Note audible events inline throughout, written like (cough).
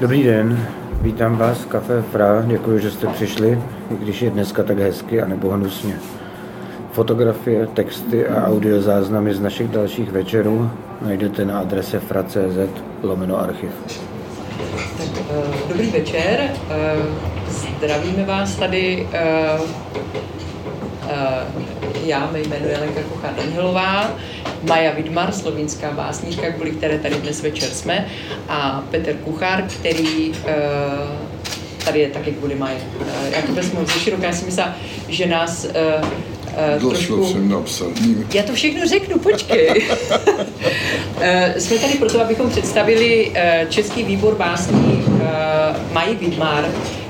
Dobrý den, vítám vás v Café Fra, děkuji, že jste přišli, i když je dneska tak hezky a nebo hnusně. Fotografie, texty a audiozáznamy z našich dalších večerů najdete na adrese fra.cz lomeno archiv. Uh, dobrý večer, uh, zdravíme vás tady. Uh, já, mé jméno je Lenka Danielová, Maja Vidmar, slovinská básnířka, kvůli které tady dnes večer jsme, a Petr Kuchár, který uh, tady je taky kvůli Maje. Uh, já to vezmu ze široká, já si myslím, že nás uh, trošku... jsem napsal. Já to všechno řeknu, počkej. uh, (laughs) jsme tady proto, abychom představili uh, Český výbor básní Maji Vidmar,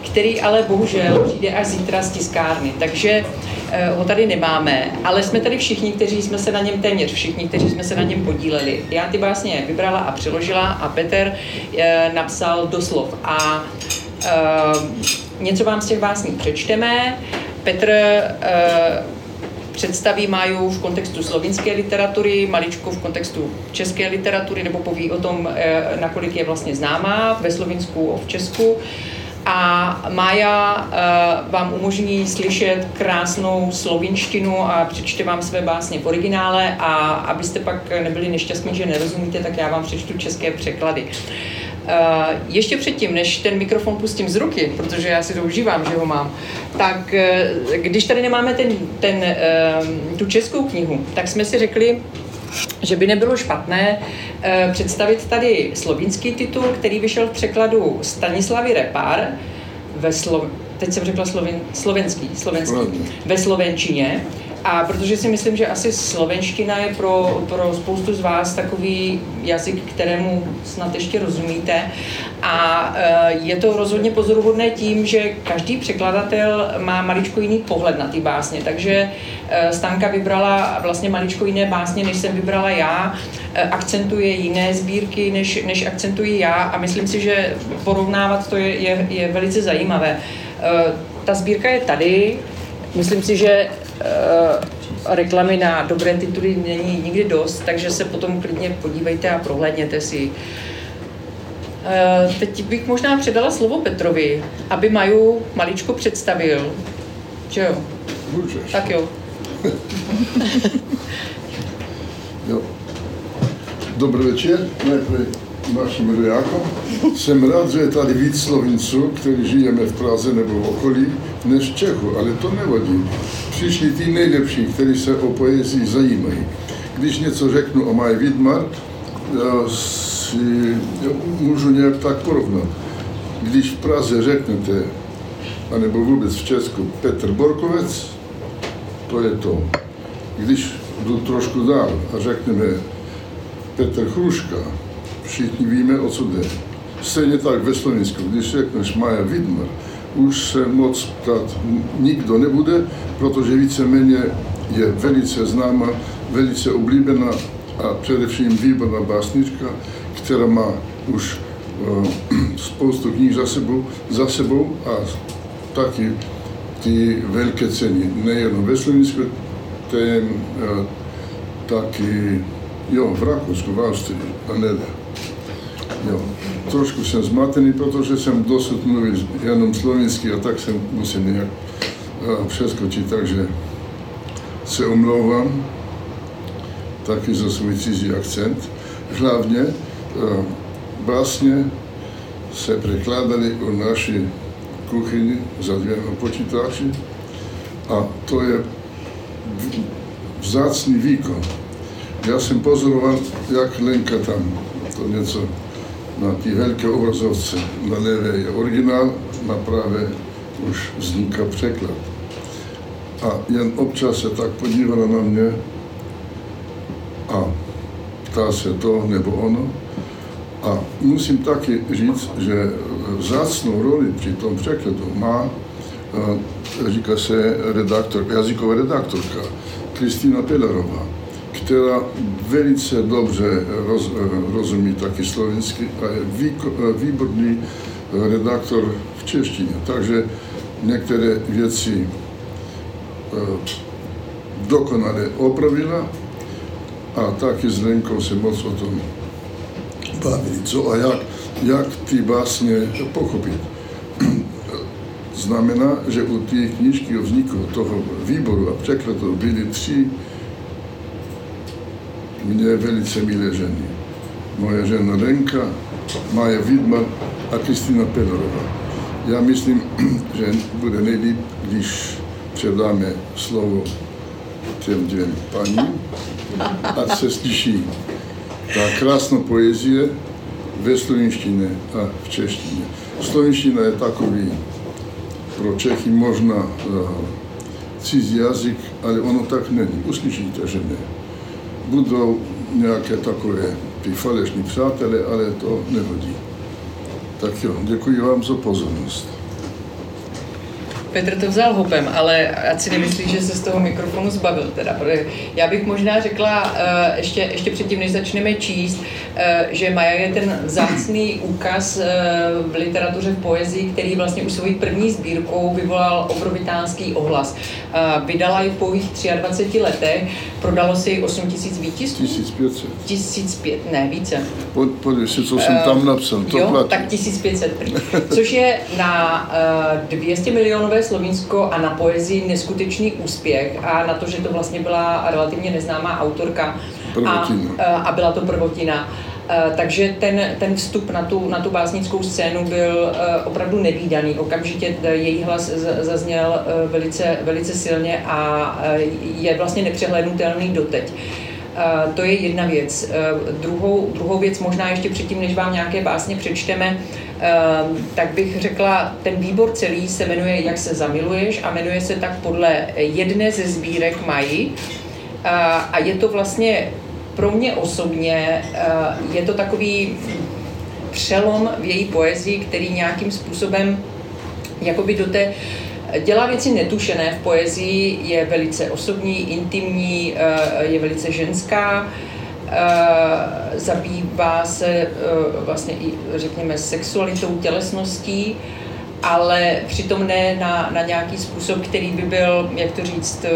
který ale bohužel přijde až zítra z tiskárny. Takže Eh, ho tady nemáme, ale jsme tady všichni, kteří jsme se na něm, téměř všichni, kteří jsme se na něm podíleli. Já ty básně vybrala a přeložila a Petr eh, napsal doslov. A eh, něco vám z těch básní přečteme. Petr představí Máju v kontextu slovinské literatury, maličko v kontextu české literatury, nebo poví o tom, nakolik je vlastně známá ve Slovinsku a v Česku a Mája uh, vám umožní slyšet krásnou slovinštinu a přečte vám své básně v originále a abyste pak nebyli nešťastní, že nerozumíte, tak já vám přečtu české překlady. Uh, ještě předtím, než ten mikrofon pustím z ruky, protože já si to užívám, že ho mám, tak uh, když tady nemáme ten, ten, tu českou knihu, tak jsme si řekli, že by nebylo špatné eh, představit tady slovinský titul, který vyšel v překladu Stanislavy Repar ve Slo... teď jsem řekla slovin... slovenský, slovenský, ve slovenčině a protože si myslím, že asi slovenština je pro, pro spoustu z vás takový jazyk, kterému snad ještě rozumíte. A e, je to rozhodně pozoruhodné tím, že každý překladatel má maličko jiný pohled na ty básně. Takže e, Stanka vybrala vlastně maličko jiné básně, než jsem vybrala já. E, akcentuje jiné sbírky, než, než akcentuji já. A myslím si, že porovnávat to je, je, je velice zajímavé. Ta sbírka je tady. Myslím si, že reklamy na dobré tituly není nikdy dost, takže se potom klidně podívejte a prohlédněte si. Eh, teď bych možná předala slovo Petrovi, aby Maju maličko představil. Že jo? Můžeš. Tak jo. (laughs) jo. Dobrý večer. Najprve našim rodákom. Jsem rád, že je tady víc Slovinců, kteří žijeme v Praze nebo v okolí, než Čechu, ale to nevadí. Přišli ty nejlepší, kteří se o poezii zajímají. Když něco řeknu o Maj Vidmar, si můžu nějak tak porovnat. Když v Praze řeknete, anebo vůbec v Česku, Petr Borkovec, to je to. Když jdu trošku dál a řekneme Petr Chruška, všichni víme, o co jde. Stejně tak ve Slovensku, když řekneš Maja Vidmar, už se moc ptát nikdo nebude, protože víceméně je velice známa, velice oblíbená a především výborná básnička, která má už uh, (clears throat) spoustu knih za sebou, za sebou a taky ty velké ceny, nejen ve Slovensku, ten uh, taky jo, v Rakousku, v Austrii a nedá. Jo. Trošku jsem zmatený, protože jsem dosud mluvil jenom slovensky a tak jsem musím nějak přeskočit, takže se omlouvám taky za svůj cizí akcent. Hlavně básně se překládali o naší kuchyni za dvěma počítači a to je vzácný výkon. Já jsem pozoroval, jak Lenka tam to něco na té velké obrazovce na levé je originál, na pravé už vzniká překlad. A jen občas se tak podívala na mě a ptá se to nebo ono. A musím taky říct, že vzácnou roli při tom překladu má, říká se redaktor, jazyková redaktorka Kristýna Pelarová která velice dobře roz, rozumí taky slovenský a je výborný redaktor v češtině. Takže některé věci eh, dokonale opravila a taky s Lenkou se moc o tom bavili, co a jak. jak ty básně pochopit. (clears throat) Znamená, že u té knížky o vzniku toho výboru a překladu byly tři mě velice milé ženy. Moje žena Renka, Maja Vidmar a Kristina Pedorová. Já myslím, (clears throat) že bude nejlíp, když předáme slovo těm dvěm paním, ať se slyší ta krásná poezie ve slovenštině a v češtině. Slovenština je takový pro Čechy možná uh, cizí jazyk, ale ono tak není. Uslyšíte, že ne. Budou nějaké takové ty falešní přátelé, ale to nevadí. Tak jo, děkuji vám za pozornost. Petr to vzal hopem, ale ať si nemyslí, že se z toho mikrofonu zbavil. Teda. Já bych možná řekla, eh, ještě, ještě předtím, než začneme číst, eh, že Maja je ten vzácný úkaz eh, v literatuře, v poezii, který vlastně už svojí první sbírkou vyvolal obrovitánský ohlas. Vydala ji v pouhých 23 letech, prodalo si 8 tisíc výtisků. 1500. 1500, ne, více. Podívej si, co jsem tam napsal, to jo, platí. tak 1500 prý. (laughs) Což je na 200 milionové Slovinsko a na poezii neskutečný úspěch a na to, že to vlastně byla relativně neznámá autorka a, a byla to prvotina. Takže ten, ten vstup na tu, na tu básnickou scénu byl opravdu nevýdaný. Okamžitě její hlas zazněl velice, velice silně a je vlastně nepřehlednutelný doteď. To je jedna věc. Druhou, druhou věc, možná ještě předtím, než vám nějaké básně přečteme, tak bych řekla, ten výbor celý se jmenuje Jak se zamiluješ a jmenuje se tak podle jedné ze sbírek Mají. A je to vlastně pro mě osobně, je to takový přelom v její poezii, který nějakým způsobem jakoby do té dělá věci netušené v poezii, je velice osobní, intimní, eh, je velice ženská, eh, zabývá se eh, vlastně i, řekněme, sexualitou, tělesností, ale přitom ne na, na nějaký způsob, který by byl, jak to říct,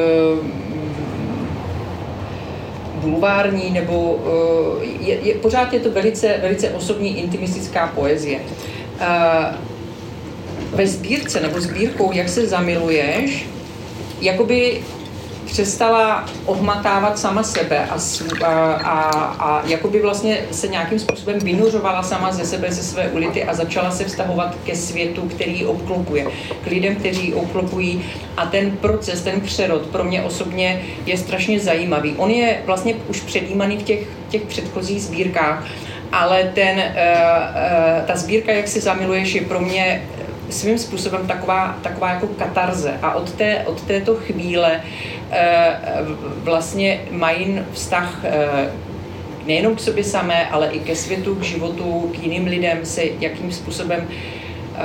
bulvární, nebo je, je, pořád je to velice, velice osobní, intimistická poezie. Ve sbírce nebo sbírkou, jak se zamiluješ, jakoby přestala ohmatávat sama sebe a, a, a, a jakoby vlastně se nějakým způsobem vynuřovala sama ze sebe, ze své ulity a začala se vztahovat ke světu, který obklopuje, k lidem, kteří obklopují a ten proces, ten přerod pro mě osobně je strašně zajímavý. On je vlastně už předjímaný v těch, těch předchozích sbírkách, ale ten, uh, uh, ta sbírka, jak si zamiluješ, je pro mě svým způsobem taková, taková jako katarze. A od, té, od této chvíle vlastně mají vztah e, nejenom k sobě samé, ale i ke světu, k životu, k jiným lidem se jakým způsobem e,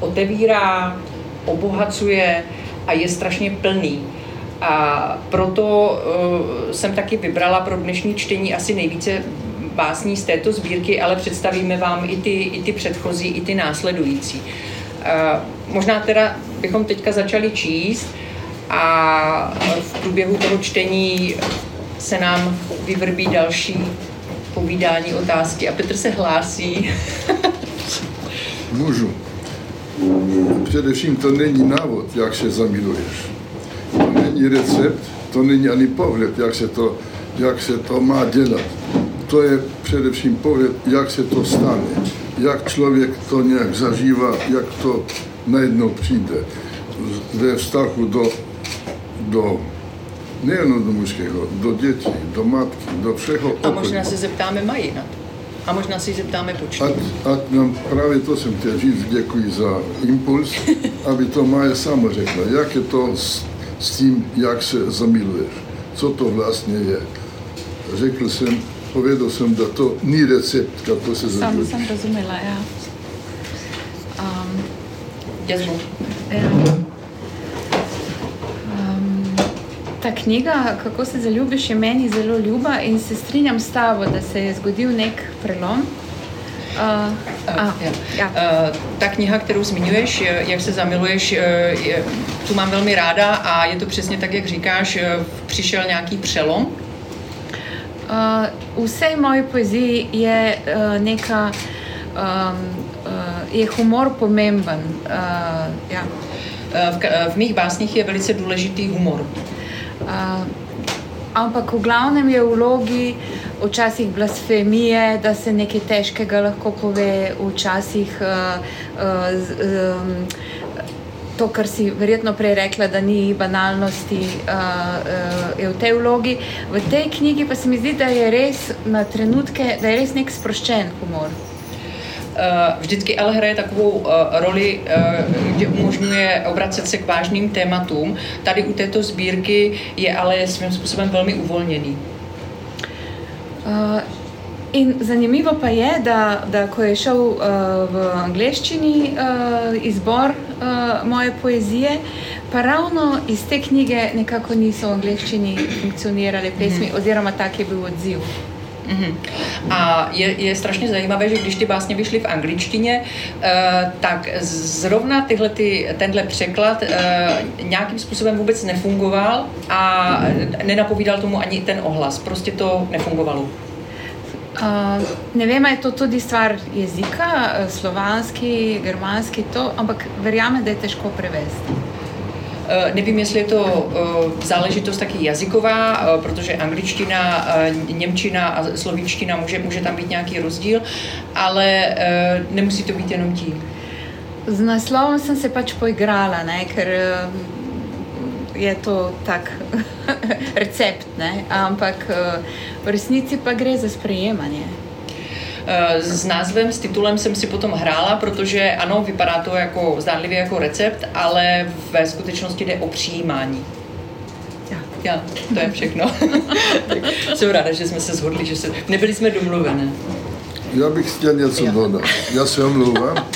otevírá, obohacuje a je strašně plný. A proto jsem taky vybrala pro dnešní čtení asi nejvíce básní z této sbírky, ale představíme vám i ty, i ty předchozí, i ty následující. Možná teda bychom teďka začali číst a v průběhu toho čtení se nám vyvrbí další povídání, otázky. A Petr se hlásí. (laughs) Můžu. Především to není návod, jak se zamiluješ. To není recept, to není ani pohled, jak se to, jak se to má dělat. To je především pohled, jak se to stane jak člověk to nějak zažívá, jak to najednou přijde ve vztahu do, do nejenom do mužského, do dětí, do matky, do všeho A možná se zeptáme Mají na to. A možná si zeptáme počtu. Ať, ať nám právě to jsem chtěl říct, děkuji za impuls, (laughs) aby to Maja sama řekla, jak je to s, s tím, jak se zamiluješ, co to vlastně je. Řekl jsem, povedal som, da to ni recept, kako se zaključi. Sam sam razumela, ja. Um, Jaz bom. Ja. Ta knjiga, Kako se zaljubiš, je meni zelo ljuba in se strinjam s tabo, da se je zgodil nek prelom. Uh, a, ja. Ja. Uh, ta kniha, kterou zmiňuješ, jak se zamiluješ, je, tu mám velmi ráda a je to přesně tak, jak říkáš, přišel nějaký přelom Uh, vsej moji poeziji je uh, neka uh, je humor pomemben. Uh, ja. v, v mých básních je velice důležitý humor. Uh, ampak v glavnem je v vlogi včasih blasfemije, da se nekaj težkega lahko pove, včasih uh, uh, um, to, kar si verjetno prej rekla, da ni banalnosti, uh, uh, je v tej vlogi. V tej knjigi pa se mi zdi, da je res na trenutke, da je res nek sproščen humor. Vždycky ale hraje takovou roli, kde umožňuje obracet se k vážným tématům. Tady u této sbírky je ale svým způsobem velmi uvolněný. Uh, in zanimivo pa je, da, da ko je šel uh, v angleščini uh, izbor uh, moje poezije, pa ravno iz te knjige nekako niso v angleščini funkcionirale pesmi, mm. oziroma tak je bil odziv. Mm-hmm. A je, je strašně zajímavé, že když ty básně vyšly v angličtině, uh, tak zrovna tyhle, ty, tenhle překlad uh, nějakým způsobem vůbec nefungoval a nenapovídal tomu ani ten ohlas. Prostě to nefungovalo. Uh, ne vem, je to tudi stvar jezika, slovanski, germanski, to, ampak verjamem, da je težko prevesti. Eh, nevím, jestli je to eh, záležitost taky jazyková, eh, protože angličtina, němčina a slovinština může, může tam být nějaký rozdíl, ale nemusí to být jenom tím. Z naslovom jsem se pač poigrala, ne, ker je to tak (laughs) recept, ne, ampak v resnici pa gre za sprejemanje. Eh, s názvem, s titulem jsem si potom hrála, protože ano, vypadá to jako zdánlivě jako recept, ale ve skutečnosti jde o přijímání. Já, to je všechno. (laughs) jsem ráda, že jsme se shodli, že se, nebyli jsme domluvené. Já bych chtěl něco dodat. Já se omlouvám,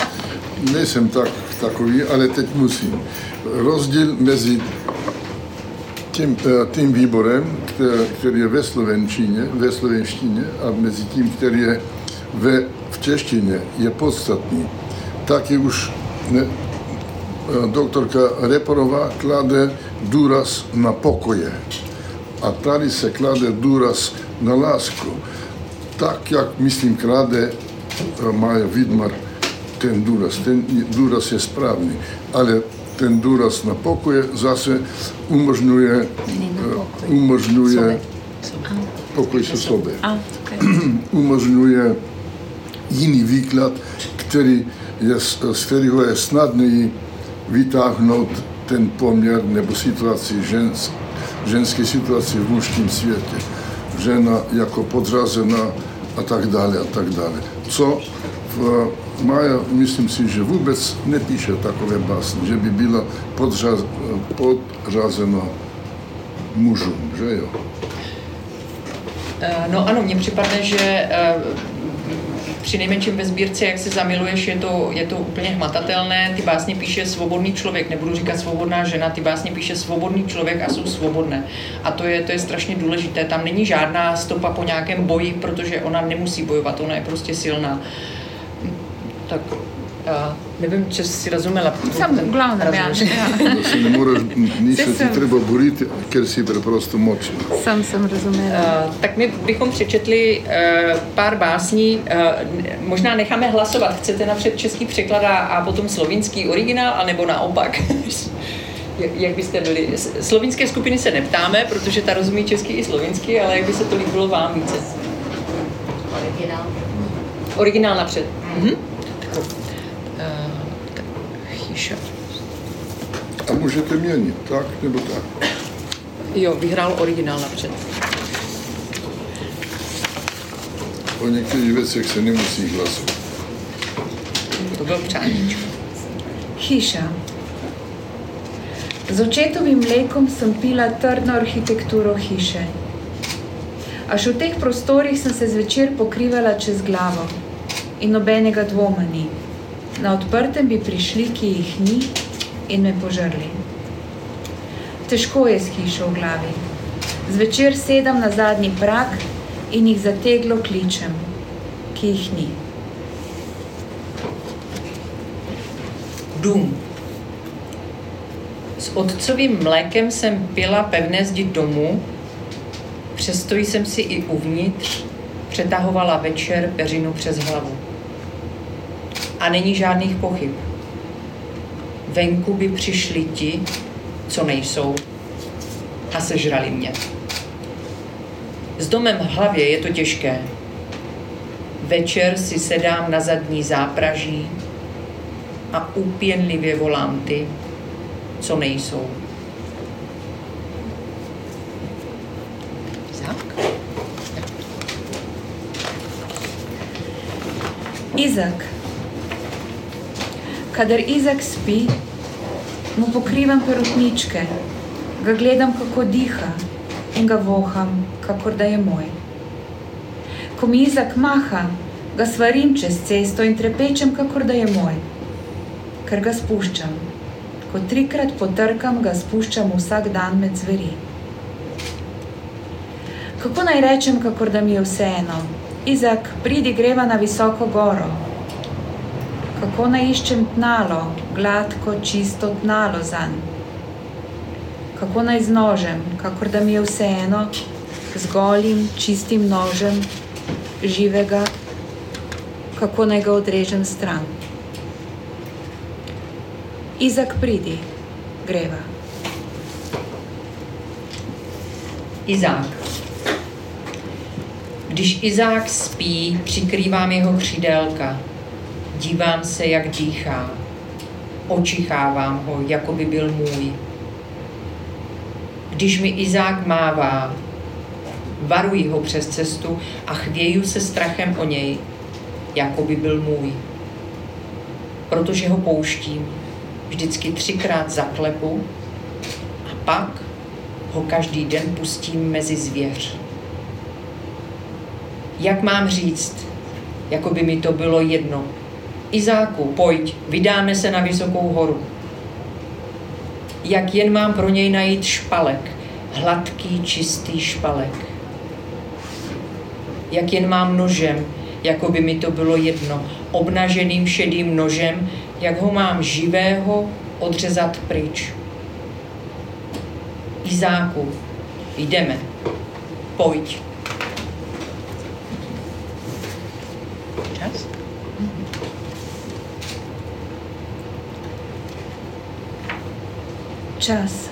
nejsem tak, takový, ale teď musím. Rozdíl mezi tím, eh, tím výborem, který je ve slovenštině, ve slovenštině a mezi tím, který je ve, v češtině je podstatný. Taky už ne, doktorka Reporová klade důraz na pokoje. A tady se klade důraz na lásku. Tak, jak myslím, klade eh, Maja Vidmar ten důraz. Ten důraz je správný, ale ten důraz na pokoje zase umožňuje, umožňuje pokoj se sobě. Umožňuje jiný výklad, který je, z kterého je snadněji vytáhnout ten poměr nebo situaci žens, ženské situaci v mužském světě. Žena jako podřazená a tak dále a tak dále. Co v Maja, myslím si, že vůbec nepíše takové básně, že by byla podřaz, podřazena mužům, že jo? Eh, no ano, mně připadne, že eh, při nejmenším ve sbírce, jak se zamiluješ, je to, je to úplně hmatatelné. Ty básně píše svobodný člověk, nebudu říkat svobodná žena, ty básně píše svobodný člověk a jsou svobodné. A to je, to je strašně důležité. Tam není žádná stopa po nějakém boji, protože ona nemusí bojovat, ona je prostě silná. Tak Uh, nevím, če si razumela. Sam glavnem, ja. Da se ne moreš, ni se ti treba boriti, ker si preprosto močna. Sam jsem rozuměla. Uh, tak my bychom přečetli uh, pár básní. Uh, možná necháme hlasovat. Chcete napřed český překlad a potom slovinský originál, anebo naopak? (laughs) jak byste byli? Slovinské skupiny se neptáme, protože ta rozumí český i slovinsky, ale jak by se to líbilo vám více? Originál. Originál napřed. Mhm. A můžete měnit, tak nebo tak? Jo, vyhrál originál napřed. O některých věcech se nemusí hlasovat. To byl přáníčko. Hiša. Z očetovým mlekom sem pila trdno arhitekturo hiše. Až v teh prostorih sem se zvečer pokrivala čez glavo in nobenega dvoma ni. Na odprtem bi prišli, ki jih ni, in me požrli. Težko je s hišo v glavi. Zvečer sedem na zadnji prak in jih zateglo kličem, ki jih ni. Dům. S otcovým mlékem jsem pila pevné zdi domu, přesto jsem si i uvnitř přetahovala večer peřinu přes hlavu. A není žádných pochyb. Venku by přišli ti, co nejsou, a sežrali mě. S domem v hlavě je to těžké. Večer si sedám na zadní zápraží a úpěnlivě volám ty, co nejsou. Izák? Izak. Kadar Izak spi, mu pokrivam perutničke, ga gledam, kako diha in ga voham, kakor da je moj. Ko mi Izak maha, ga svarim čez cesto in trepečem, kakor da je moj, ker ga spuščam. Ko trikrat potrkam, ga spuščam vsak dan med zveri. Kako naj rečem, kakor da mi je vseeno? Izak, pridi greva na visoko goro. Kako naj iščem tnalo, gladko, čisto tnalo zanj? Kako naj z nožem, kakor da mi je vseeno, z golim, čistim nožem, živega, kako naj ga odrežem stran? Izak, pridi, greva. Izák. Když Izák spí, přikrývám jeho křídelka. Dívám se, jak dýchá. Očichávám ho, jako by byl můj. Když mi Izák mává, varuji ho přes cestu a chvěju se strachem o něj, jako by byl můj. Protože ho pouštím, vždycky třikrát zaklepu a pak ho každý den pustím mezi zvěř. Jak mám říct, jako by mi to bylo jedno. Izáku, pojď, vydáme se na vysokou horu. Jak jen mám pro něj najít špalek, hladký, čistý špalek. Jak jen mám nožem, jako by mi to bylo jedno, obnaženým šedým nožem, jak ho mám živého odřezat pryč. Izáku, jdeme, pojď. Čas.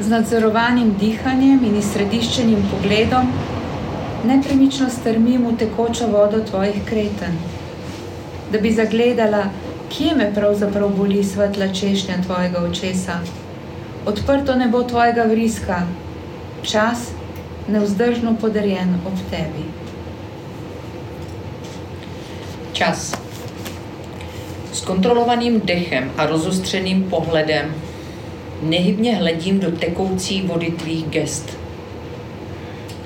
Z nadzorovanim dihanjem in izsrediščenim pogledom nepremično strmim v tekočo vodo tvojih kreten, da bi zagledala, kje me pravzaprav boli svetla češnja tvojega očesa, odprto nebo tvojega vriska, čas neuzdržno podarjen ob tebi. Čas. S kontrolovaným dechem a rozostřeným pohledem nehybně hledím do tekoucí vody tvých gest,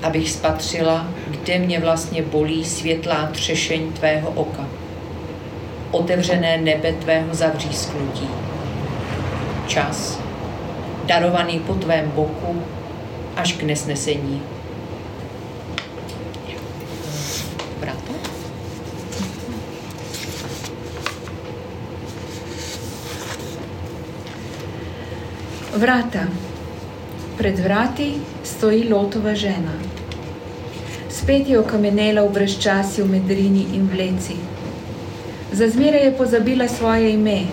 abych spatřila, kde mě vlastně bolí světlá třešeň tvého oka, otevřené nebe tvého zavřísknutí. Čas, darovaný po tvém boku až k nesnesení. Vrata. Pred vrati stoji lotova žena. Spet je okamenela v brezčasju med rini in vleci. Za zmeraj je pozabila svoje ime.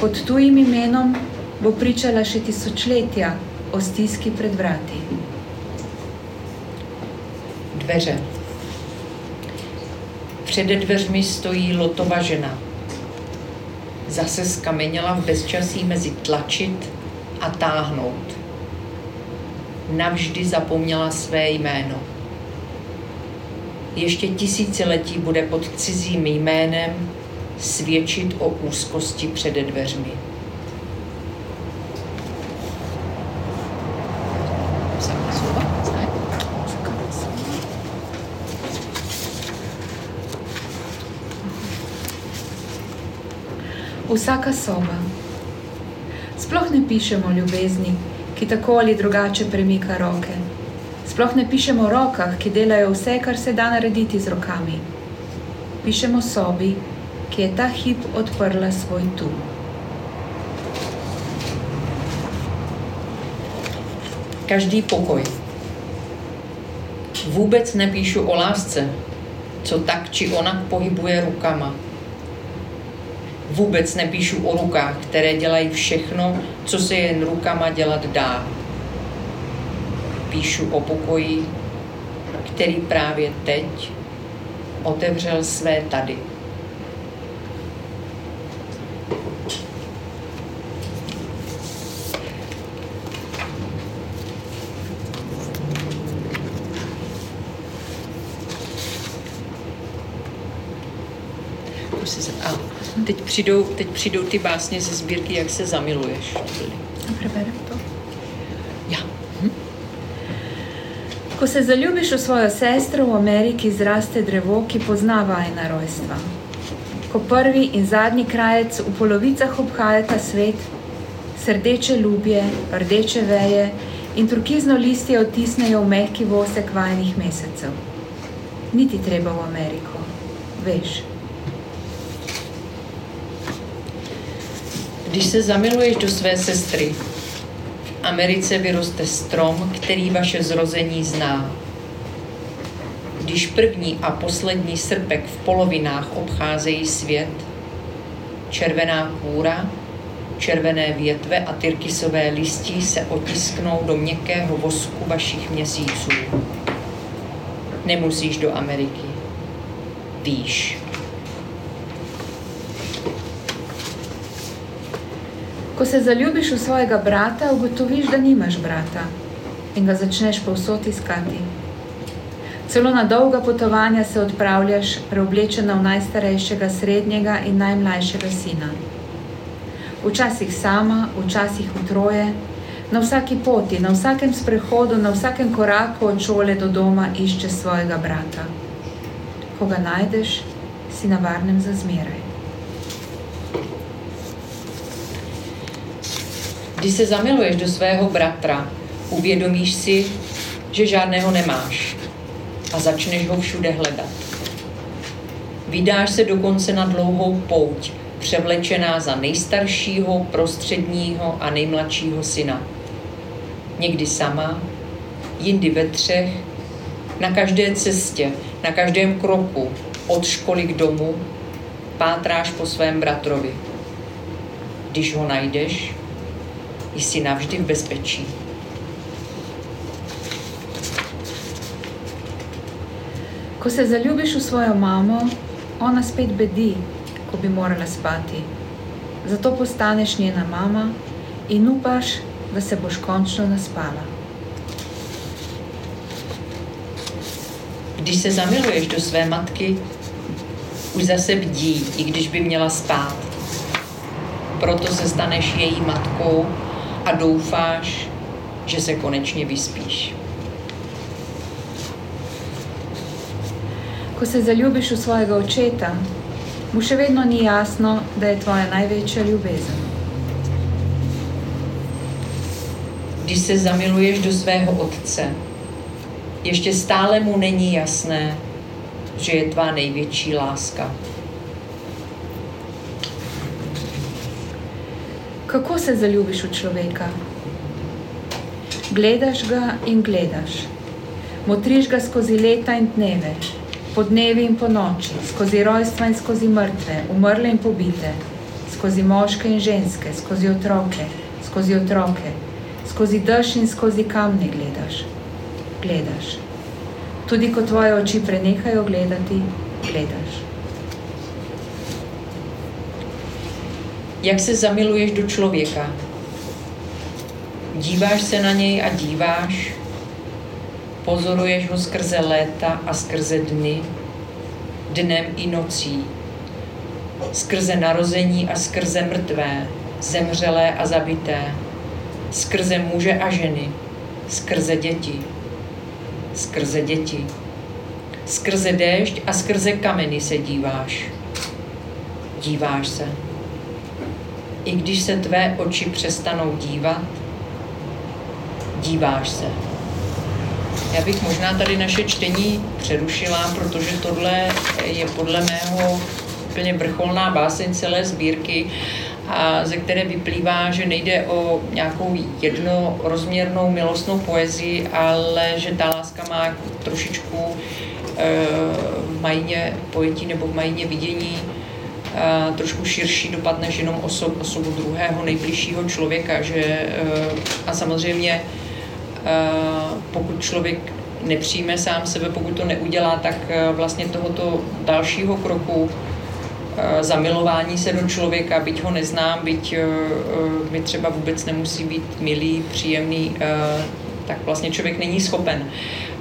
Pod tujim imenom bo pričala še tisočletja o stiski pred vrati. Dveře. Přede dveřmi stojí lotová žena. Zase skameněla v bezčasí mezi tlačit a táhnout. Navždy zapomněla své jméno. Ještě tisíciletí bude pod cizím jménem svědčit o úzkosti přede dveřmi. Vsaka soba. Sploh ne pišemo o ljubezni, ki tako ali drugače premika roke. Sploh ne pišemo o rokah, ki delajo vse, kar se da narediti z rokami. Pišemo sobi, ki je ta hip odprla svoj tu. Každý pokoj. Vůbec nepíšu o lásce, co tak či onak pohybuje rukama. Vůbec nepíšu o rukách, které dělají všechno, co se jen rukama dělat dá. Píšu o pokoji, který právě teď otevřel své tady. A teď přijdou, teď přijdou ty básně ze sbírky Jak se zamiluješ. Preberem to. Ja. Ko se zaljubiš v svojo sestro, v Ameriki zraste drevo, ki pozna vajna rojstva. Ko prvi in zadnji krajec v polovicah obhajata svet, srdeče ljubje, rdeče veje in turkizno listje otisnejo v mehki vosek vajnih mesecev. Niti treba v Ameriko, veš. Když se zamiluješ do své sestry, v Americe vyroste strom, který vaše zrození zná. Když první a poslední srpek v polovinách obcházejí svět, červená kůra, červené větve a tyrkysové listí se otisknou do měkkého vosku vašich měsíců. Nemusíš do Ameriky. Víš. Ko se zaljubiš v svojega brata, ugotoviš, da nimaš brata in ga začneš povsod iskati. Celo na dolga potovanja se odpravljaš, preoblečena v najstarejšega, srednjega in najmlajšega sina. Včasih sama, včasih v troje, na vsaki poti, na vsakem sprehodu, na vsakem koraku od šole do doma iščeš svojega brata. Ko ga najdeš, si na varnem za zmeraj. Když se zamiluješ do svého bratra, uvědomíš si, že žádného nemáš a začneš ho všude hledat. Vydáš se dokonce na dlouhou pouť, převlečená za nejstaršího, prostředního a nejmladšího syna. Někdy sama, jindy ve třech, na každé cestě, na každém kroku, od školy k domu, pátráš po svém bratrovi. Když ho najdeš, jsi navždy v bezpečí. Ko se zaljubiš v svojo mamo, ona spet bedi, ko bi morala spati. Zato postaneš njena mama in upaš, da se boš končno naspala. Když se zamiluješ do své matky, už zase bdí, i když by měla spát. Proto se staneš její matkou a doufáš, že se konečně vyspíš. Ko se zaljubiš v svojega očeta, mu še vedno ni jasno, da je tvoja največja ljubezen. Když se zamiluješ do svého otce, ještě stále mu není jasné, že je tvá největší láska. Kako se zaljubiš v človeka? Gledaš ga in gledaš. Motriš ga skozi leta in dneve, po dnevi in po noči, skozi rojstva in skozi mrtve, umrle in pobite, skozi moške in ženske, skozi otroke, skozi otroke, skozi dež in skozi kamne gledaš. Gledaš. Tudi ko tvoje oči prenehajo gledati, gledaš. Jak se zamiluješ do člověka? Díváš se na něj a díváš, pozoruješ ho skrze léta a skrze dny, dnem i nocí, skrze narození a skrze mrtvé, zemřelé a zabité, skrze muže a ženy, skrze děti, skrze děti, skrze déšť a skrze kameny se díváš. Díváš se. I když se tvé oči přestanou dívat, díváš se. Já bych možná tady naše čtení přerušila, protože tohle je podle mého úplně vrcholná báseň celé sbírky, a ze které vyplývá, že nejde o nějakou jednorozměrnou milostnou poezii, ale že ta láska má trošičku v majině pojetí nebo v majině vidění trošku širší dopad než jenom osob, osobu druhého nejbližšího člověka. Že, a samozřejmě pokud člověk nepřijme sám sebe, pokud to neudělá, tak vlastně tohoto dalšího kroku zamilování se do člověka, byť ho neznám, byť mi třeba vůbec nemusí být milý, příjemný, tak vlastně člověk není schopen.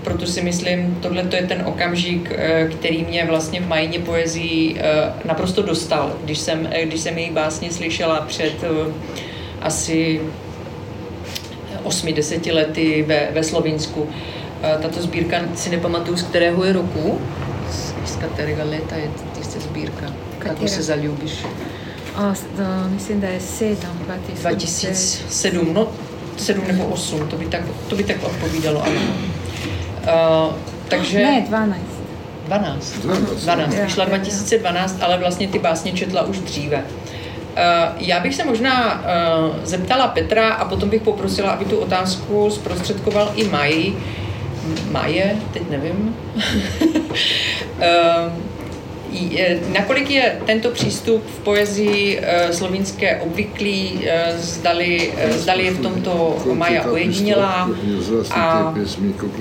Proto si myslím, tohle je ten okamžik, který mě vlastně v majině poezii naprosto dostal. Když jsem, když jsem její básně slyšela před asi 8-10 lety ve, ve Slovinsku. Tato sbírka si nepamatuju, z kterého je roku. Z kterého leta je ta sbírka. Kako se zaljubiš? O, do, mislim, da je 7, 2007. 2007, no 7 nebo 8, to by tak, to by tak odpovídalo, ano. Uh, takže... Ne, 12. 12. 12. 12. Vyšla 2012, ale vlastně ty básně četla už dříve. Uh, já bych se možná uh, zeptala Petra a potom bych poprosila, aby tu otázku zprostředkoval i Maji. Maje, teď nevím. (laughs) uh, Nakolik je tento přístup v poezii slovinské obvyklý, zdali, zdali je v tomto Maja ojedinělá? A...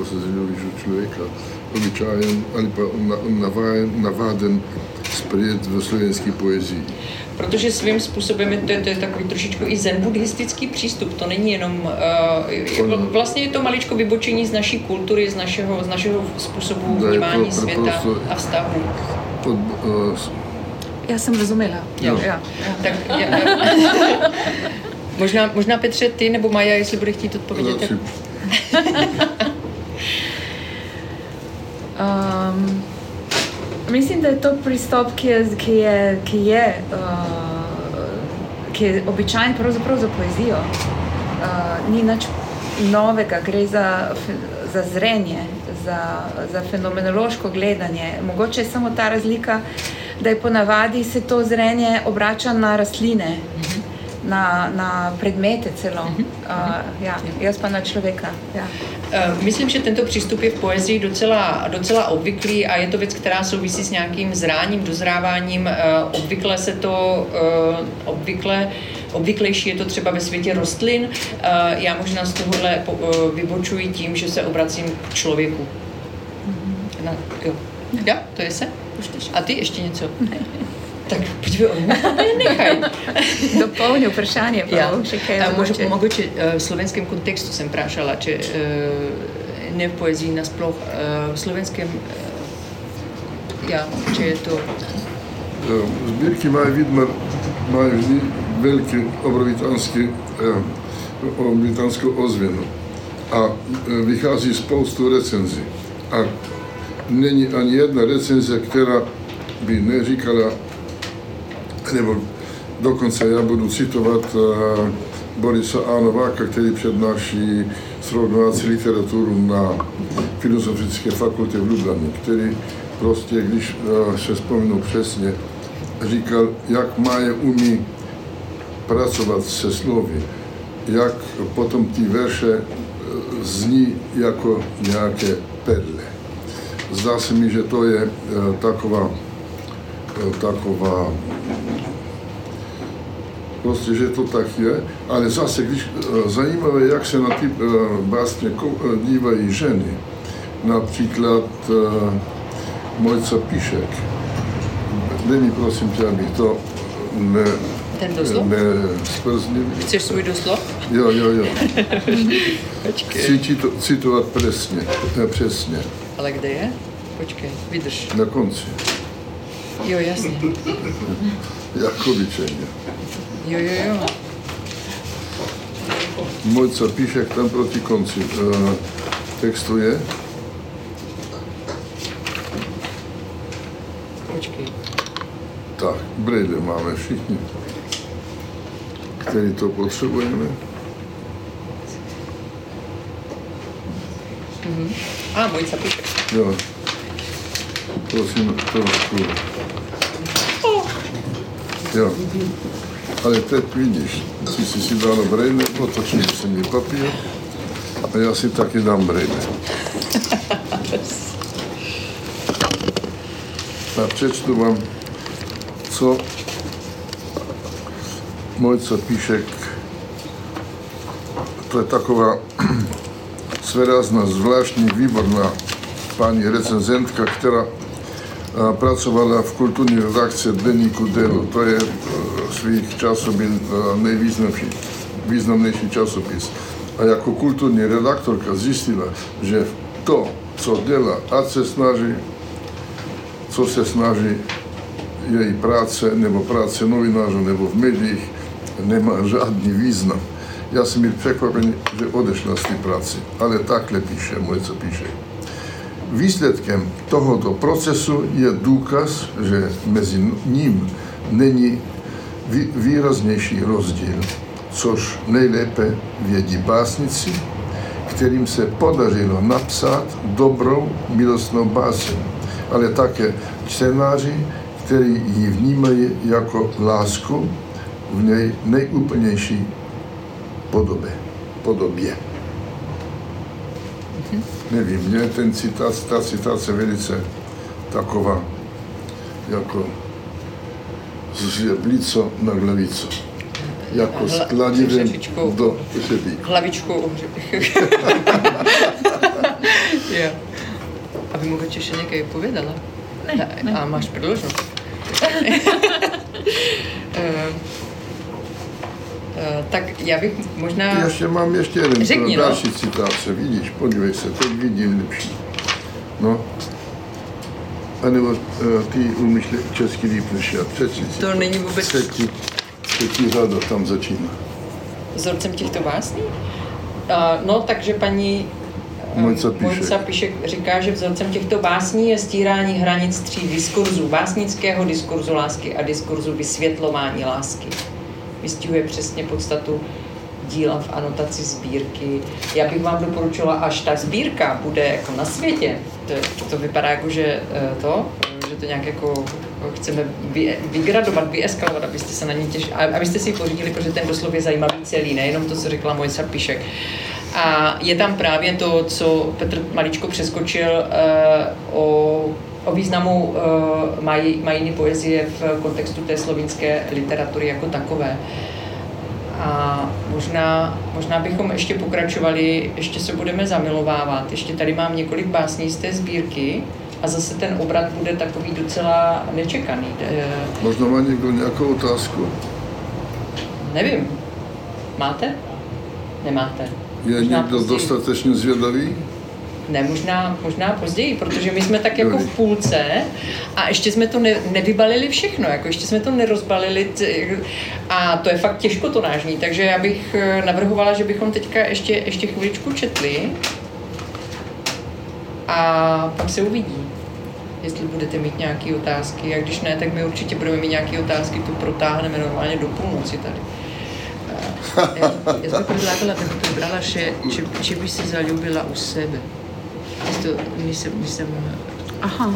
se zvědělíš člověka, obyčajem, ani navaden sprejet v slovenské poezii. Protože svým způsobem je to, to je takový trošičku i zen buddhistický přístup. To není jenom, uh, vlastně je to maličko vybočení z naší kultury, z našeho, z našeho způsobu vnímání světa a vztahu pod, uh, já jsem rozuměla. Jo. Jo. Tak, já, možná, možná Petře, ty nebo Maja, jestli bude chtít odpovědět. um, myslím, da je to pristop, ki je, ki je, ki je, uh, ki je običajen pravzaprav za poezijo. Uh, ni nič novega, gre za, za zrenje, za, za fenomenološko gledanje. Mogoče je samo ta razlika, da je ponavadi se to zrenje obrača na rastline, na, na predmete celo. Uh, ja, jaz pa na člověka. Ja. Uh, myslím, že tento přístup je v poezii docela, docela obvyklý a je to věc, která souvisí s nějakým zráním, dozráváním. Uh, obvykle se to uh, obvykle Obvyklejší je to třeba ve světě rostlin. Já možná z tohohle vybočuji tím, že se obracím k člověku. Na, jo. Ja, to je se? A ty ještě něco? Ne. (laughs) Tak pojďme (laughs) nechaj. Doplňu vprašanje. Ja. Možno, mogoče v slovenskem kontextu jsem prašala, če ne v poeziji nasploh, v slovenskem ja, če je to... Zbirky mají vidno, mají vždy velký obrovitanský, obrovitánskou ozvěnu a vychází spoustu recenzí. A není ani jedna recenze, která by neříkala, nebo dokonce já budu citovat uh, Borisa A. Nováka, který přednáší srovnávací literaturu na Filozofické fakultě v Ljubljaně, který prostě, když se vzpomínám přesně, říkal, jak Maje umí pracovat se slovy, jak potom ty verše zní jako nějaké perle. Zdá se mi, že to je e, taková, e, taková prostě, že to tak je, ale zase, když zajímavé, jak se na ty básně dívají ženy, například Mojca Píšek. Dej mi prosím tě, abych to ne, ten doslov? Ne. Chceš svůj doslov? Jo, jo, jo. (laughs) Chci to citovat přesně, přesně. Ale kde je? Počkej, vydrž. Na konci. Jo, jasně. (laughs) jako obyčejně. Jo, jo, jo. Mojca píše tam proti konci. Uh, textu je. Počkej. Tak, brejle máme všichni který to potřebujeme. Mm-hmm. A, můj zapíšek. Jo. Prosím, trošku. Jo. Ale teď vidíš, ty si si dala brejle, otočím si mi papír a já si taky dám brejle. (laughs) A přečtu vám, co Mojca Píšek, to je taková (clears throat) svérazná, zvláštní, výborná paní recenzentka, která a, pracovala v kulturní redakci Deníku Delu. To je e, svých časopis nejvýznamnější významnější časopis. A jako kulturní redaktorka zjistila, že to, co dělá, ať se snaží, co se snaží její práce nebo práce novinářů nebo v médiích, nemá žádný význam. Já jsem byl překvapený, že odešla z té práce, ale takhle píše, moje co píše. Výsledkem tohoto procesu je důkaz, že mezi ním není výraznější rozdíl, což nejlépe vědí básnici, kterým se podařilo napsat dobrou milostnou báseň, ale také čtenáři, kteří ji vnímají jako lásku v něj nejúplnější podobě. podobě. Mm-hmm. Nevím, mě ten citát, ta citace velice taková, jako z žeblico na hlavico. Jako s kladivem do řebíku. Hlavičku. jo. Aby mu ještě někdy povědala. Ne, ne. A máš předloženo. (laughs) Uh, tak já bych možná... Ještě mám ještě jeden Řekni, no. další citace, vidíš, podívej se, teď vidím lepší. No. A nebo ty umíš česky líp než já, třetí To není vůbec... Třetí, třetí řada tam začíná. Vzorcem těchto básní? Uh, no, takže paní Mojca Píšek. Mojca Píšek říká, že vzorcem těchto básní je stírání hranic tří diskurzů. Básnického diskurzu lásky a diskurzu vysvětlování lásky vystihuje přesně podstatu díla v anotaci sbírky. Já bych vám doporučila, až ta sbírka bude jako na světě, to, to vypadá jako, že eh, to, že to nějak jako chceme vy, vygradovat, vyeskalovat, abyste se na ní těž, abyste si ji pořídili, protože ten doslov je zajímavý celý, nejenom to, co řekla Mojca Píšek. A je tam právě to, co Petr Maličko přeskočil uh, o o významu uh, mají, mají poezie v kontextu té slovinské literatury jako takové. A možná, možná bychom ještě pokračovali, ještě se budeme zamilovávat. Ještě tady mám několik básní z té sbírky a zase ten obrat bude takový docela nečekaný. Možná má někdo nějakou otázku? Nevím. Máte? Nemáte. Je Možná někdo později. dostatečně zvědavý? Ne, možná, možná později, protože my jsme tak jako v půlce a ještě jsme to ne, nevybalili všechno, jako ještě jsme to nerozbalili a to je fakt těžko to nážní, takže já bych eh, navrhovala, že bychom teďka ještě, ještě chviličku četli a pak se uvidí, jestli budete mít nějaké otázky a když ne, tak my určitě budeme mít nějaké otázky, to protáhneme normálně do půlnoci tady. Eh, Já, já bych predlagala, da bi prebrala še, če, če bi se zaljubila v sebe. Isto nisem, nisem Aha.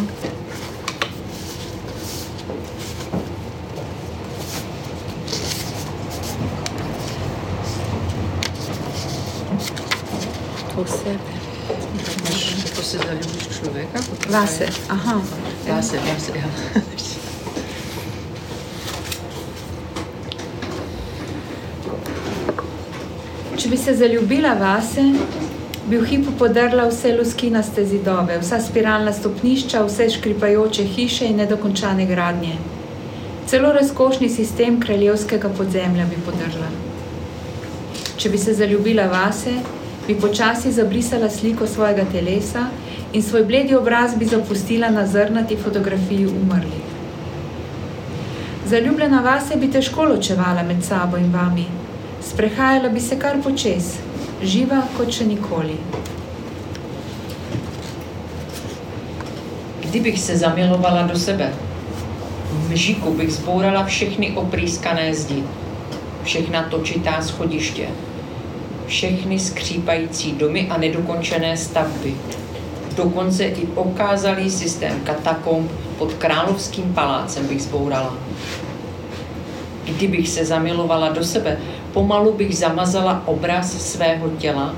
O sebe. Jako se zaljubiš v člověka? potom Vase. Aha. Vase, vase, ja. Če bi se zaljubila vase, bi v hipu podrla vse luskinaste zidove, vsa spiralna stopnišča, vse škripajoče hiše in nedokončane gradnje. Celo razkošni sistem kraljevskega podzemlja bi podrla. Če bi se zaljubila vase, bi počasi zabrisala sliko svojega telesa in svoj bledi obraz bi zapustila na zrnati fotografiji umrlih. Zaljubljena vase bi težko ločevala med sabo in vami. Sprehajala bi se kar počes, živa kot še nikoli. Kdybych se zamilovala do sebe, v mžiku bych zbourala všechny oprýskané zdi, všechna točitá schodiště, všechny skřípající domy a nedokončené stavby, dokonce i okázalý systém katakomb pod královským palácem bych zbourala. Kdybych se zamilovala do sebe, pomalu bych zamazala obraz svého těla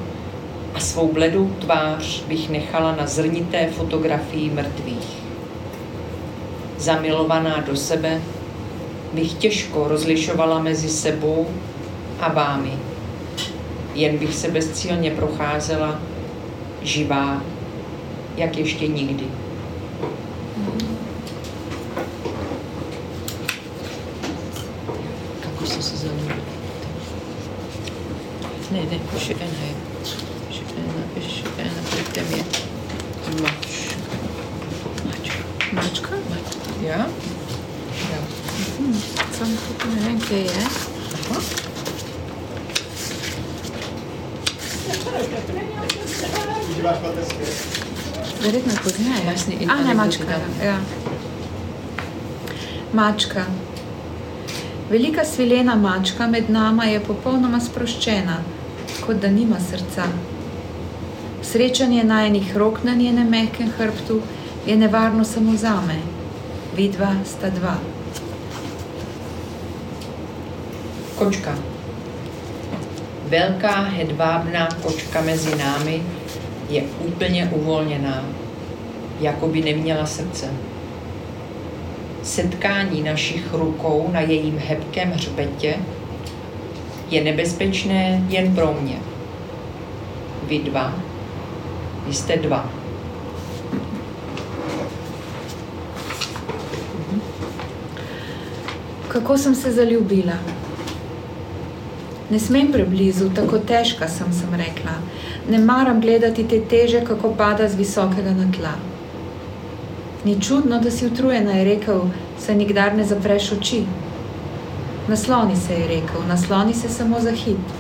a svou bledou tvář bych nechala na zrnité fotografii mrtvých. zamilovaná do sebe, bych těžko rozlišovala mezi sebou a vámi. Jen bych se bezcílně procházela, živá, jak ještě nikdy. Mačka. Velika svilena mačka med nama je popolnoma sproščena, kot da nima srca. Srečanje najnih rok na njenem mehkem hrbtu je nevarno samo zame. Vidva sta dva. Kočka. Velká hedvábná kočka mezi námi je úplně uvolněná, jako by neměla srdce. Setkání našich rukou na jejím hebkém hřbetě je nebezpečné jen pro mě. Vy dva, vy jste dva. Kako sem se zaljubila? Ne smem preblizu, tako težka sem, sem rekla. Ne maram gledati te teže, kako pada z visokega na tla. Ni čudno, da si utrujena, je rekel, saj nikdar ne zapreš oči. Nasloni se, je rekel, nasloni se samo za hit.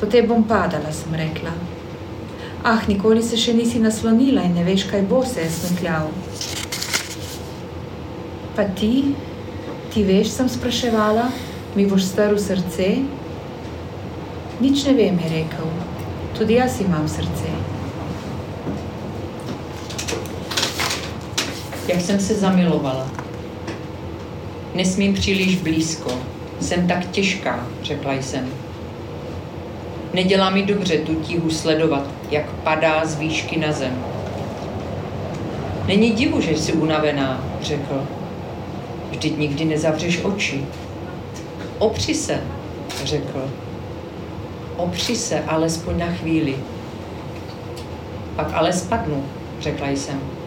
Potem bom padala, sem rekla. Ah, nikoli se še nisi naslonila in ne veš, kaj bo, se je smekljal. Pa ti, ti veš, sem spraševala, mi boš strl srce? Nič ne vem, je rekel. Tudi jaz imam srce. Jak jsem se zamilovala. Nesmím příliš blízko. Jsem tak těžká, řekla jsem. Nedělá mi dobře tu tíhu sledovat, jak padá z výšky na zem. Není divu, že jsi unavená, řekl. Vždyť nikdy nezavřeš oči. Opři se, řekl. Opři se alespoň na chvíli. Pak ale spadnu, řekla jsem.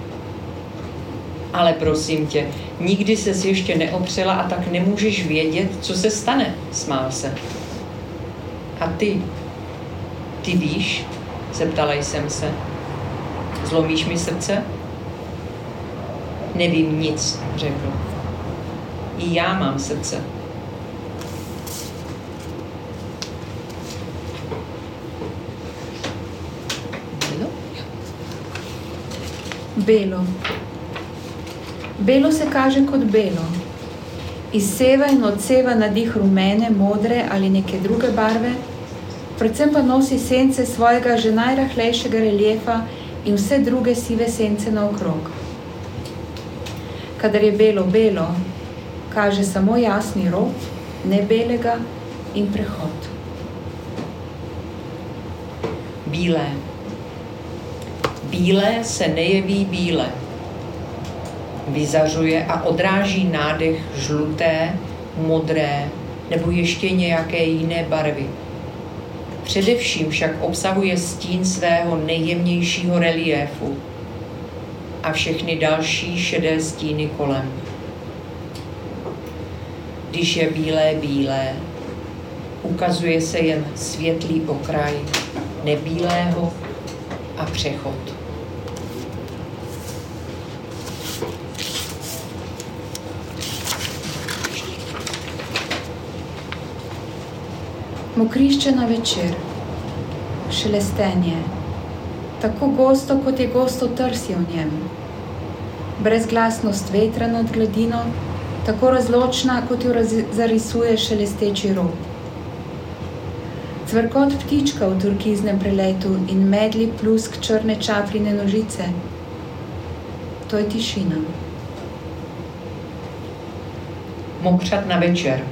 Ale prosím tě, nikdy ses ještě neopřela a tak nemůžeš vědět, co se stane, smál se. A ty, ty víš, zeptala jsem se. Zlomíš mi srdce? Nevím nic, řekl. I já mám srdce. Belo? Belo. Belo se kaže kot belo. Izseva in odseva nadih rumene, modre ali neke druge barve, predvsem pa nosi sence svojega že najrahlejšega reljefa in vse druge sive sence naokrog. Kadar je belo belo, kaže samo jasni rob, ne belega in prehod. Bílé. Bílé se nejeví bíle. Vyzařuje a odráží nádech žluté, modré nebo ještě nějaké jiné barvy. Především však obsahuje stín svého nejjemnějšího reliéfu a všechny další šedé stíny kolem. Když je bílé bílé, ukazuje se jen světlý okraj nebílého a přechod. Mokrišče na večer, šelestenje, tako gosto, kot je gosto trsje v njem. Brezglasnost vetra nad gladino, tako razločna, kot jo zarisuje šelesteči rob. Cvrkot ptička v turkiznem preletu in medli plusk črne čaprine nožice. To je tišina. Mokřat na večer.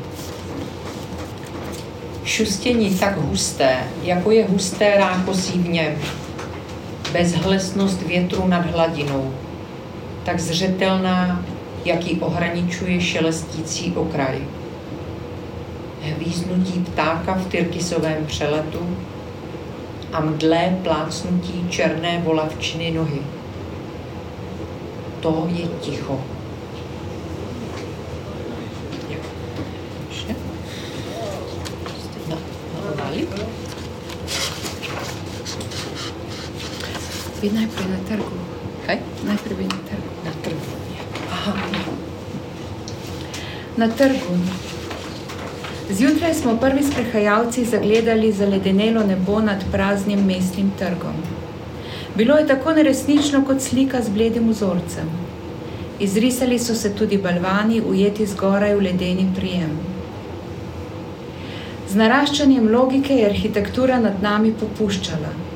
Šustění tak husté, jako je husté rákosí v něm. Bezhlesnost větru nad hladinou. Tak zřetelná, jaký ohraničuje šelestící okraj. Hvíznutí ptáka v tyrkisovém přeletu a mdlé plácnutí černé volavčiny nohy. To je ticho. Bi najprej na trgu. Kaj? Najprej bi na trgu. Na trhu. Aha, Na trgu. Zjutraj smo prvi sprehajalci zagledali zaledenelo nebo nad praznim mestnim trgom. Bilo je tako neresnično kot slika z bledim vzorcem. Izrisali so se tudi balvani, ujeti zgoraj v ledeni prijem. Z naraščanjem logike je arhitektura nad nami popuščala.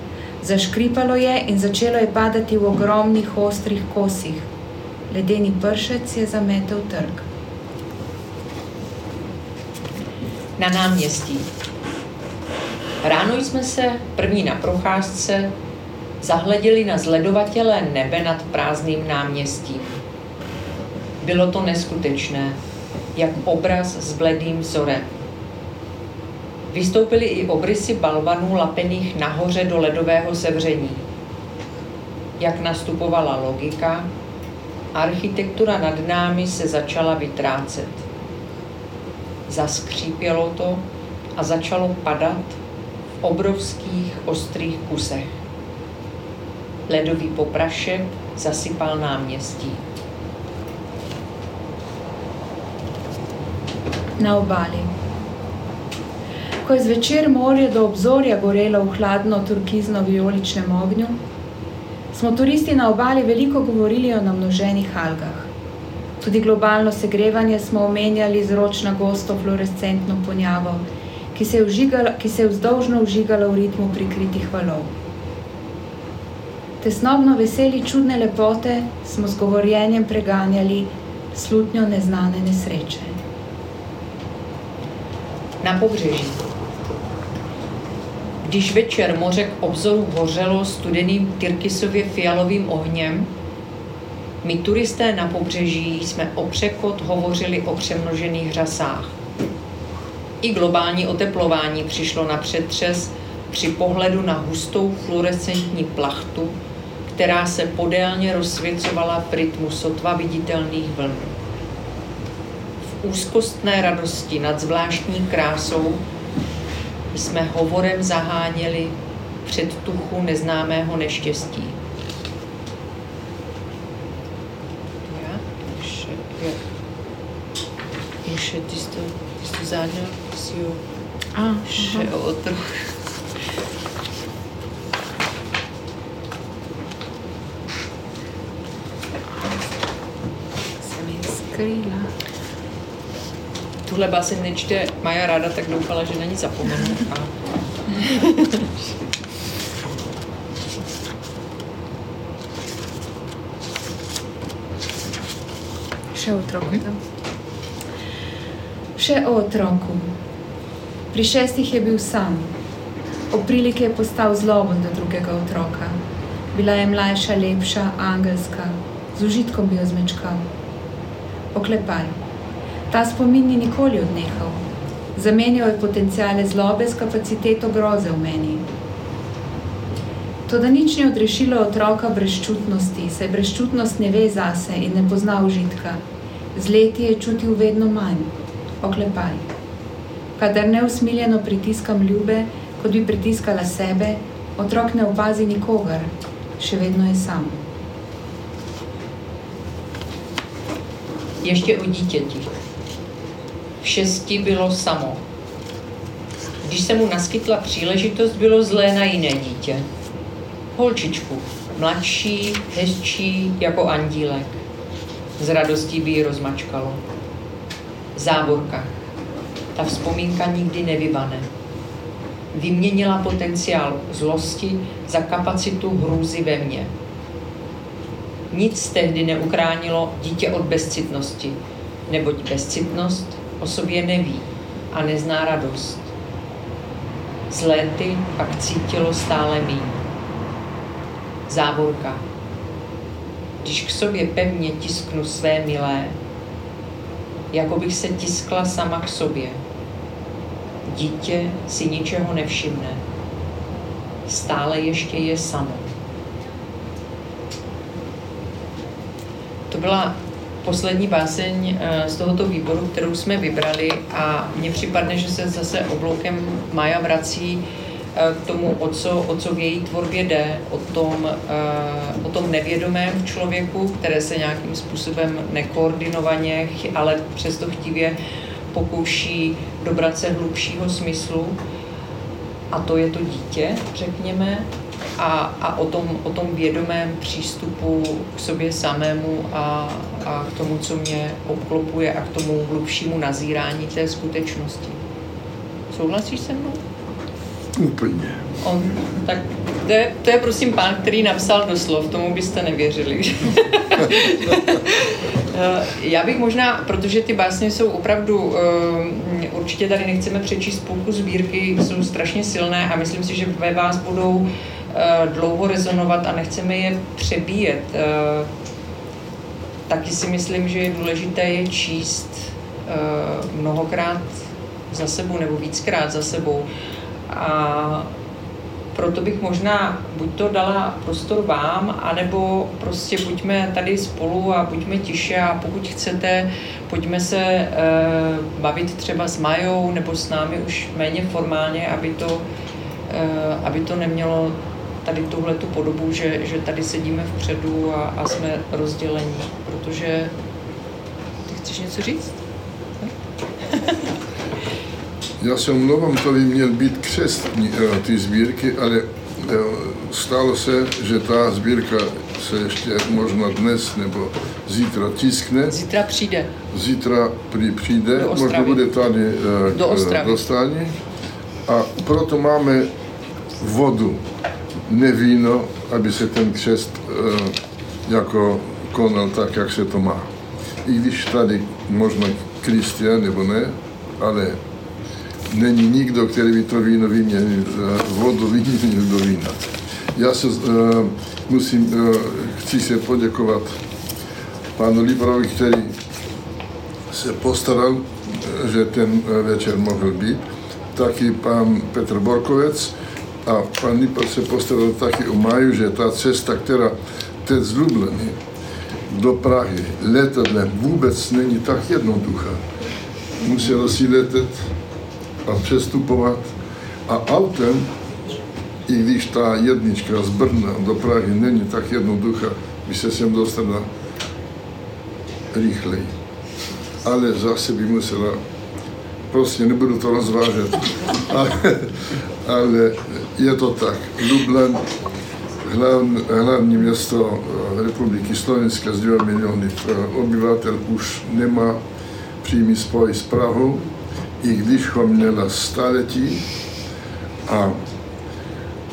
Zaškripalo je in začelo je padati v ogromnih ostrih kosih. Ledeni pršec je zametel trg. na náměstí. Ráno jsme se, první na procházce, zahleděli na zledovatělé nebe nad prázdným náměstím. Bylo to neskutečné, jak obraz s bledým vzorem. Vystoupily i obrysy balvanů lapených nahoře do ledového sevření. Jak nastupovala logika, architektura nad námi se začala vytrácet. Zaskřípělo to a začalo padat v obrovských ostrých kusech. Ledový poprašek zasypal náměstí. na obali. Ko je zvečer morje do obzorja gorelo v hladno turkizno-vijoličnem ognju, smo turisti na obali veliko govorili o namnoženih algah. Tudi globalno segrevanje smo omenjali z ročno gosto fluorescentno ponjavo, ki se je, vžigala, ki se je vzdolžno užigala v ritmu prikritih valov. Tesnobno veseli čudne lepote smo z govorjenjem preganjali slutnjo neznane nesreče. Na pobřeží. Když večer moře k obzoru hořelo studeným tyrkisově fialovým ohněm, my turisté na pobřeží jsme o překot hovořili o přemnožených řasách. I globální oteplování přišlo na přetřes při pohledu na hustou fluorescentní plachtu, která se podélně rozsvěcovala v rytmu sotva viditelných vln. V úzkostné radosti nad zvláštní krásou jsme hovorem zaháněli předtuchu neznámého neštěstí. Ja, ještě, jo. Ještě ty jsi to, ty jsi to záděl, ty jsi ho A, še otrh. se mi je skrýla. Tuhle báseň nečte Maja ráda, tak doufala, že na ní zapomenu. A Še o otroku. tam. Še o otroku. Pri šestih je bil sam. Ob priliki je postal zloben do drugega otroka. Bila je mlajša, lepša, angelska, z užitkom bi jo zmečkal. Oklepaj. Ta spomin ni nikoli odnehal. Zamenjal je potencijale zlobe s kapaciteto groze v meni. Toda nič ni odrešilo otroka brezčutnosti, saj brezčutnost ne ve zase in ne pozna užitka. Z leti je čutil vedno manj. Oklepaj. Kadar neusmiljeno pritiskam ljube, kot bi pritiskala sebe, otrok ne opazi nikogar, še vedno je sam. ještě o dítěti. Šesti bylo samo. Když se mu naskytla příležitost, bylo zlé na jiné dítě. Holčičku, mladší, hezčí, jako andílek. Z radostí by ji rozmačkalo. Závorka. Ta vzpomínka nikdy nevybane. Vyměnila potenciál zlosti za kapacitu hrůzy ve mně. Nic tehdy neukránilo dítě od bezcitnosti, neboť bezcitnost o sobě neví a nezná radost. Z léty pak cítilo stále míň. Závorka. když k sobě pevně tisknu své milé, jako bych se tiskla sama k sobě. Dítě si ničeho nevšimne. Stále ještě je samo. To byla poslední báseň eh, z tohoto výboru, kterou jsme vybrali a mně připadne, že se zase obloukem Maja vrací eh, k tomu, o co, o co v její tvorbě jde, o tom, eh, o tom nevědomém člověku, které se nějakým způsobem nekoordinovaně, ale přesto chtivě pokouší dobrat se hlubšího smyslu. A to je to dítě, řekněme, a, a o, tom, o tom vědomém přístupu k sobě samému a, a k tomu, co mě obklopuje a k tomu hlubšímu nazírání té skutečnosti. Souhlasíš se mnou? Úplně. On, tak to je, to je prosím pán, který napsal doslov, tomu byste nevěřili. (laughs) Eh, já bych možná, protože ty básně jsou opravdu, eh, určitě tady nechceme přečíst půlku sbírky, jsou strašně silné a myslím si, že ve vás budou Eh, dlouho rezonovat a nechceme je přebíjet. Taky si myslím, že je důležité je číst eh, mnohokrát za sebou nebo víckrát za sebou. A proto bych možná buď to dala prostor vám, anebo prostě buďme tady spolu a buďme tiše a pokud chcete, pojďme se e, bavit třeba s Majou nebo s námi už méně formálně, aby to, e, aby to nemělo tady tuhle tu podobu, že, že tady sedíme vpředu a, a jsme rozdělení, protože ty chceš něco říct? (laughs) Já se omlouvám, to by měl být křest eh, ty sbírky, ale eh, stalo se, že ta sbírka se ještě možná dnes nebo zítra tiskne. Zítra přijde. Zítra přijde, možná bude tady eh, do Ostravy. dostání. A proto máme vodu ne víno, aby se ten křest e, jako konal tak, jak se to má. I když tady možná Kristian nebo ne, ale není nikdo, který by to víno vyměnil, vodu vyměnil do vína. Já se e, musím, chci se poděkovat panu Librovi, který se postaral, že ten večer mohl být, taky pan Petr Borkovec, a pan Nipel se postaral taky o Maju, že ta cesta, která teď z Lublany do Prahy letadlem vůbec není tak jednoduchá. Musela si letět a přestupovat a autem, i když ta jednička z Brna do Prahy není tak jednoduchá, by se sem dostala rychleji. Ale zase by musela, prostě nebudu to rozvážet, (laughs) ale, ale je to tak. Lublin, hlavní, hlavní město eh, Republiky Slovenska s 2 miliony eh, obyvatel, už nemá přímý spoj s Prahou, i když ho měla staletí. A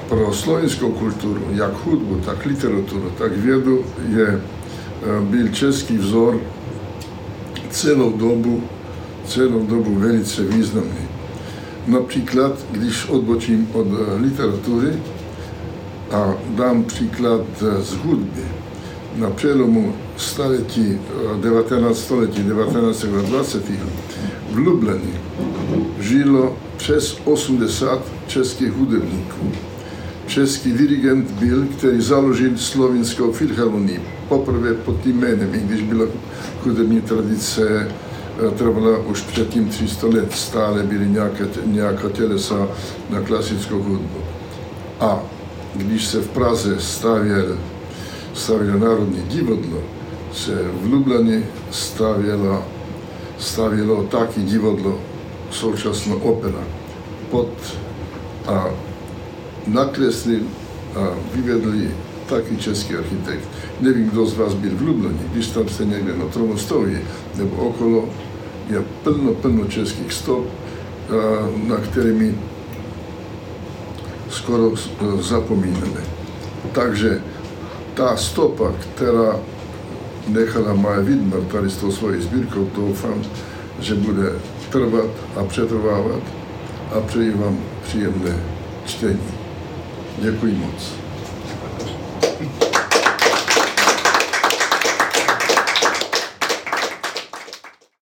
pro slovenskou kulturu, jak hudbu, tak literaturu, tak vědu, je, eh, byl český vzor celou dobu, celou dobu velice významný. Například, když odbočím od eh, literatury a dám příklad eh, z hudby. Na přelomu staletí 19. Eh, století 19. a 20. v Lublani žilo přes 80 českých hudebníků. Český dirigent byl, který založil slovinskou filharmonii poprvé pod tím jménem, i když byla hudební tradice trvala už předtím 300 let, stále byly nějaké, nějaká tělesa na klasickou hudbu. A když se v Praze stavěl, stavělo Národní divadlo, se v Lublani stavělo, stavělo taky divadlo, současná opera, pod a nakreslil a vyvedli taky český architekt. Nevím, kdo z vás byl v Lublani, když tam se někde na tronu stojí, nebo okolo, je plno, plno českých stop, na kterými skoro zapomínáme. Takže ta stopa, která nechala Maja Widmer tady s tou svojí sbírkou, doufám, že bude trvat a přetrvávat a přeji vám příjemné čtení. Děkuji moc.